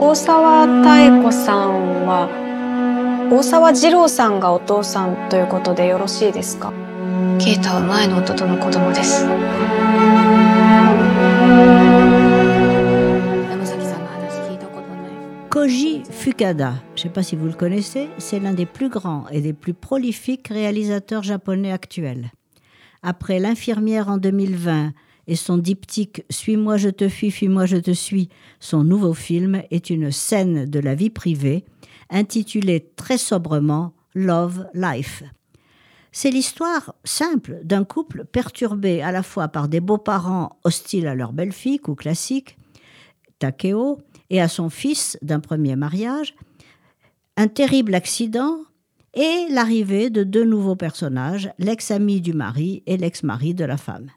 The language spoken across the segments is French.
大沢妙子さんは大沢二郎さんがお父さんということでよろしいですかケイタは前の夫との子供です。Koji Fukada, je ne sais pas si vous le connaissez, c'est l'un des plus grands et des plus prolifiques réalisateurs japonais actuels. Après L'infirmière en 2020 et son diptyque Suis-moi, je te fuis, fuis-moi, je te suis, son nouveau film est une scène de la vie privée intitulée très sobrement Love Life. C'est l'histoire simple d'un couple perturbé à la fois par des beaux-parents hostiles à leur belle-fille ou classique, Takeo, et à son fils d'un premier mariage, un terrible accident et l'arrivée de deux nouveaux personnages, l'ex-ami du mari et l'ex-mari de la femme.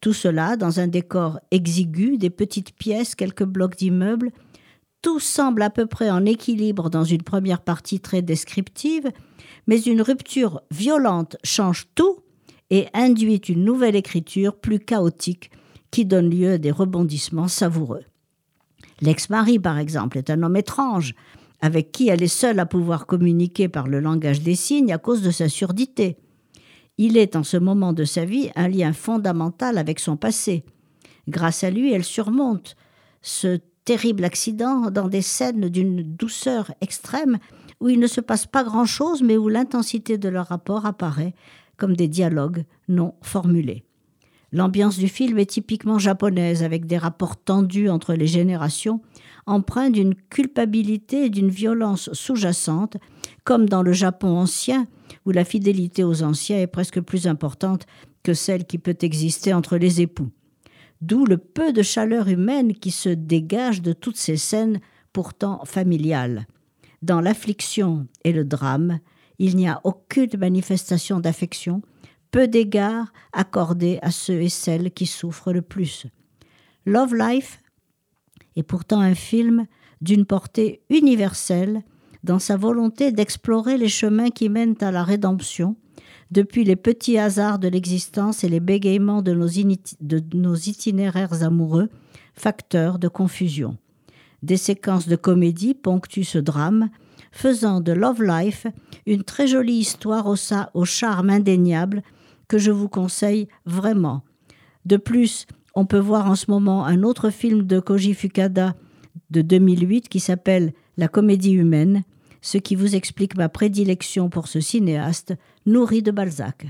Tout cela dans un décor exigu, des petites pièces, quelques blocs d'immeubles. Tout semble à peu près en équilibre dans une première partie très descriptive, mais une rupture violente change tout et induit une nouvelle écriture plus chaotique qui donne lieu à des rebondissements savoureux. L'ex-mari, par exemple, est un homme étrange, avec qui elle est seule à pouvoir communiquer par le langage des signes à cause de sa surdité. Il est en ce moment de sa vie un lien fondamental avec son passé. Grâce à lui, elle surmonte ce terrible accident dans des scènes d'une douceur extrême où il ne se passe pas grand-chose mais où l'intensité de leur rapport apparaît comme des dialogues non formulés. L'ambiance du film est typiquement japonaise, avec des rapports tendus entre les générations, empreints d'une culpabilité et d'une violence sous-jacente, comme dans le Japon ancien, où la fidélité aux anciens est presque plus importante que celle qui peut exister entre les époux. D'où le peu de chaleur humaine qui se dégage de toutes ces scènes pourtant familiales. Dans l'affliction et le drame, il n'y a aucune manifestation d'affection, peu d'égards accordés à ceux et celles qui souffrent le plus. Love Life est pourtant un film d'une portée universelle dans sa volonté d'explorer les chemins qui mènent à la rédemption, depuis les petits hasards de l'existence et les bégaiements de nos, itinéraires amoureux, facteurs de confusion. Des séquences de comédie ponctuent ce drame, faisant de Love Life une très jolie histoire au charme indéniable que je vous conseille vraiment. De plus, on peut voir en ce moment un autre film de Koji Fukada de 2008 qui s'appelle La comédie humaine, ce qui vous explique ma prédilection pour ce cinéaste nourri de Balzac.